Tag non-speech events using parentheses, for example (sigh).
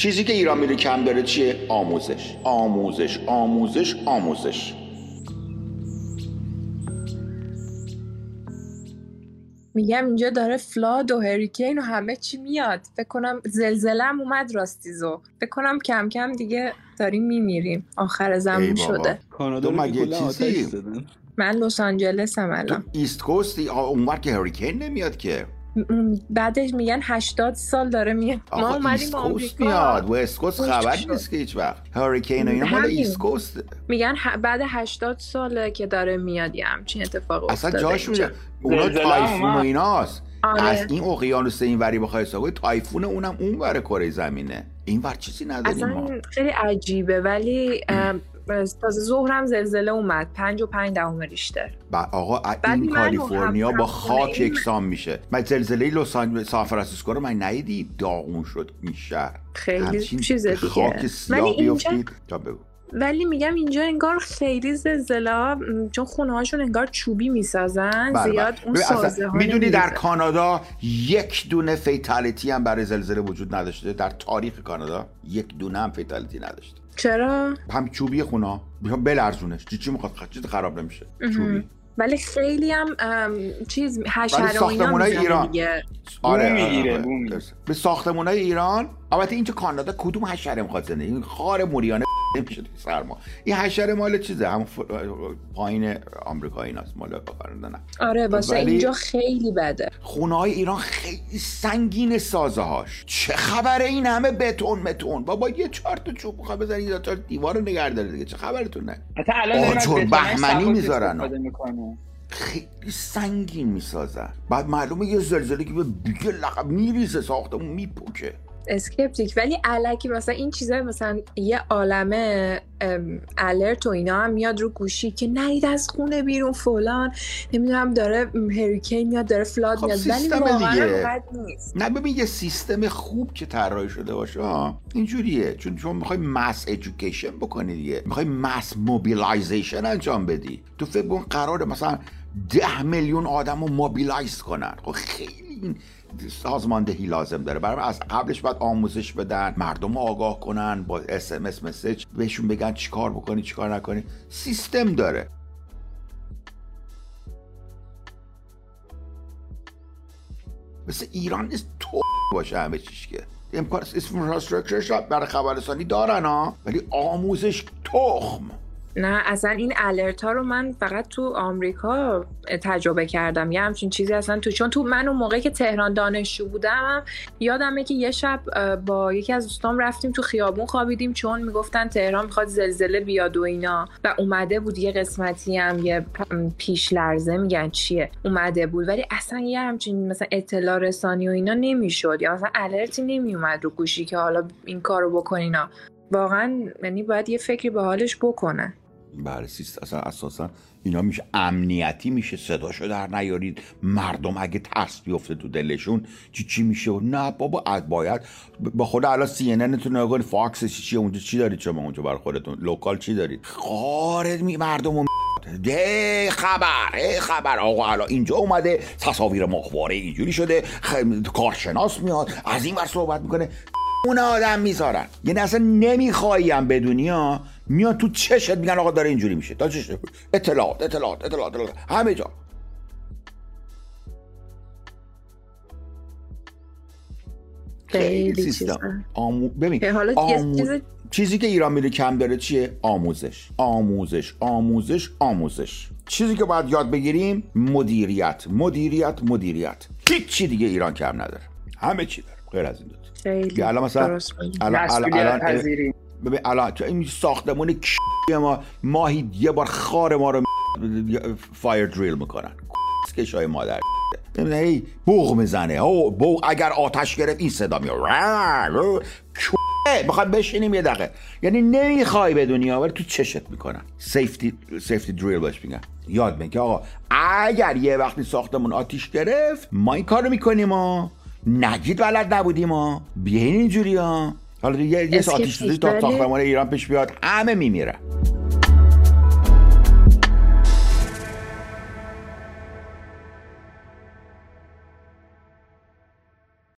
چیزی که ایران میره کم داره چیه؟ آموزش. آموزش آموزش آموزش. میگم اینجا داره فلاد و هریکین و همه چی میاد. فکر کنم زلزله هم اومد راستیزو فکر کنم کم کم دیگه داریم میمیریم. آخر بابا. شده. کانادا مگه چیزی؟ من لس آنجلس هم الان ایست کوستی؟ اونور که هریکین نمیاد که. بعدش میگن 80 سال داره میاد ما اومدیم آمریکا میاد West Coast خوش خبر. نیست که هیچ وقت hurricane و اینا مال همین. East Coast میگن ه- بعد 80 ساله که داره میاد یه همچین اتفاق اصلا افتاده جاش اینجا. میده اونا typhoon و. ایناست آره. از این اقیانوس این وری بخوای حساب کنی typhoon اونم اون ور کره زمینه این ور چیزی نداریم ما اصلا خیلی عجیبه ولی تازه ظهرم زلزله اومد. پنج و پنج دهم ریشتر آقا این کالیفرنیا هم- با هم- خاک یکسان میشه. من زلزله لس آنجلس سان فرانسیسکو رو من ندیدی؟ داغون شد این شهر. خیلی چیزه دیگه. خاک سیاه اینجا بیفتید. تا بگو. ولی میگم اینجا انگار خیلی زلزله چون خونه هاشون انگار چوبی می‌سازن بله، زیاد بله. اون سازه ها می‌دونی در. کانادا یک دونه fatality هم برای زلزله وجود نداشته؟ در تاریخ کانادا یک دونه هم fatality نداشته. چرا هم چوبی خونا بلرزونش چی چی می‌خواد چیز خراب نمیشه چوبی ولی خیلی هم چیز حشره و اینا ایران. دیگه. آره آره، می‌گیره. درسته. به ساختمون های ایران البته اینجا کانادا کدوم حشره می‌خواد زنده؟ این خار موریانه نمیشه توی سرما. این حشره مال چیزه؟ همون ف... پایین آمریکا ایناست. مال کانادا نه. آره واسه ولی- اینجا خیلی بده. خونه های ایران خیلی سنگین سازه هاش چه خبره این همه بتون متون؟ بابا یه چهار تا چوب می‌خواد بزنی یا تا دیوار رو نگه داره دیگه. چه خبرتونه حتی الان بهمنی می‌ذارن. خیلی سنگین می‌سازن بعد معلومه یه زلزله که به بیگه لقب میریزه ساختمون میپوکه اسکپتیک. ولی الکی مثلا این چیزا مثلا یه عالمه alert و اینا هم میاد رو گوشی که نرید از خونه بیرون فلان. نمی‌دونم داره hurricane میاد داره flood خب میاد. ولی واقعا نیست. نه ببین یه سیستم خوب که طراحی شده باشه اینجوریه. چون شما می‌خوای mass evacuation بکنی دیگه. می‌خوای mass mobilization انجام بدی. تو فکر کن قراره مثلا ده میلیون آدم رو mobilize کنن. خب خیلی این سازماندهی لازم داره. برای از قبلش باید آموزش بدن مردم آگاه کنن با SMS message بهشون بگن چیکار بکنی چیکار نکنی. سیستم داره. مثل ایران نیست تو باشه همه چیش که. امکان infrastructure ش برای خبررسانی دارن ها ولی آموزش تخم. نه اصلا این الرت ها رو من فقط تو آمریکا تجربه کردم. یه همچین چیزی اصلا تو چون تو من اون موقع که تهران دانشجو بودم یادمه که یه شب با یکی از دوستام رفتیم تو خیابون خوابیدیم چون می‌گفتن تهران می‌خواد زلزله بیاد و اینا. و اومده بود یه قسمتی هم یه پیش لرزه میگن چیه اومده بود. ولی اصلا یه همچین مثلا اطلاع رسانی و اینا نمی‌شد. یا مثلا الرتی نمیومد رو گوشی که حالا این کارو بکنینا واقعا یعنی باید یه فکری به حالش بکنه. بله سیست اصلا اساسا اینا میشه امنیتی میشه صداشو در نیارید. مردم اگه ترس بیفته تو دلشون چی چی میشه؟ نه بابا اد باید با خود الان سی ان تو نگاه فاکس چی چی اونجا چی دارید شما اونجا بر خودتون؟ لوکال چی دارید؟ خارج می مردم ده خبر هی خبر. آقا الان اینجا اومده تصاویر ماهواره اینجوری شده خ... کارشناس میاد از این ور صحبت می‌کنه. اون آدم می‌ذارن. یعنی اصلا نمی‌خوایم بدونی ها؟ میاد تو چشت میگن آقا داره اینجوری میشه. تا چش اطلاعات اطلاعات اطلاعات, اطلاعات. همه جا. خیلی سیستم. آمو... ببین آمو- چیز- چیزی که ایران میره کم داره چیه؟ آموزش. آموزش آموزش آموزش. چیزی که باید یاد بگیریم مدیریت. مدیریت مدیریت. هیچی دیگه ایران کم نداره. همه چی داره غیر از این دو تا. خیلی که الان مثلا. الان الان ببین الان تو این ساختمون کی ما ماهی یه بار خار ما رو فایر دریل می‌کنن. کشای مادر. هی بوغ می‌زنه. او بوغ اگر آتش گرفت این صدا میاد (laughs) می‌خواد بشینیم یه دقیقه. یعنی نمی‌خوای بدونی ها، ولی تو چشت می‌کنن. سیفتی سیفتی دریل بهش میگن. یاد بگی آقا اگر یه وقتی ساختمون آتیش گرفت ما این کارو می‌کنیم ها. نگید بلد نبودیم ها. بیاین اینجوری ها. حالا یه, یه آتیش سوزی تا ساختمان ایران پیش بیاد. همه میمیرن.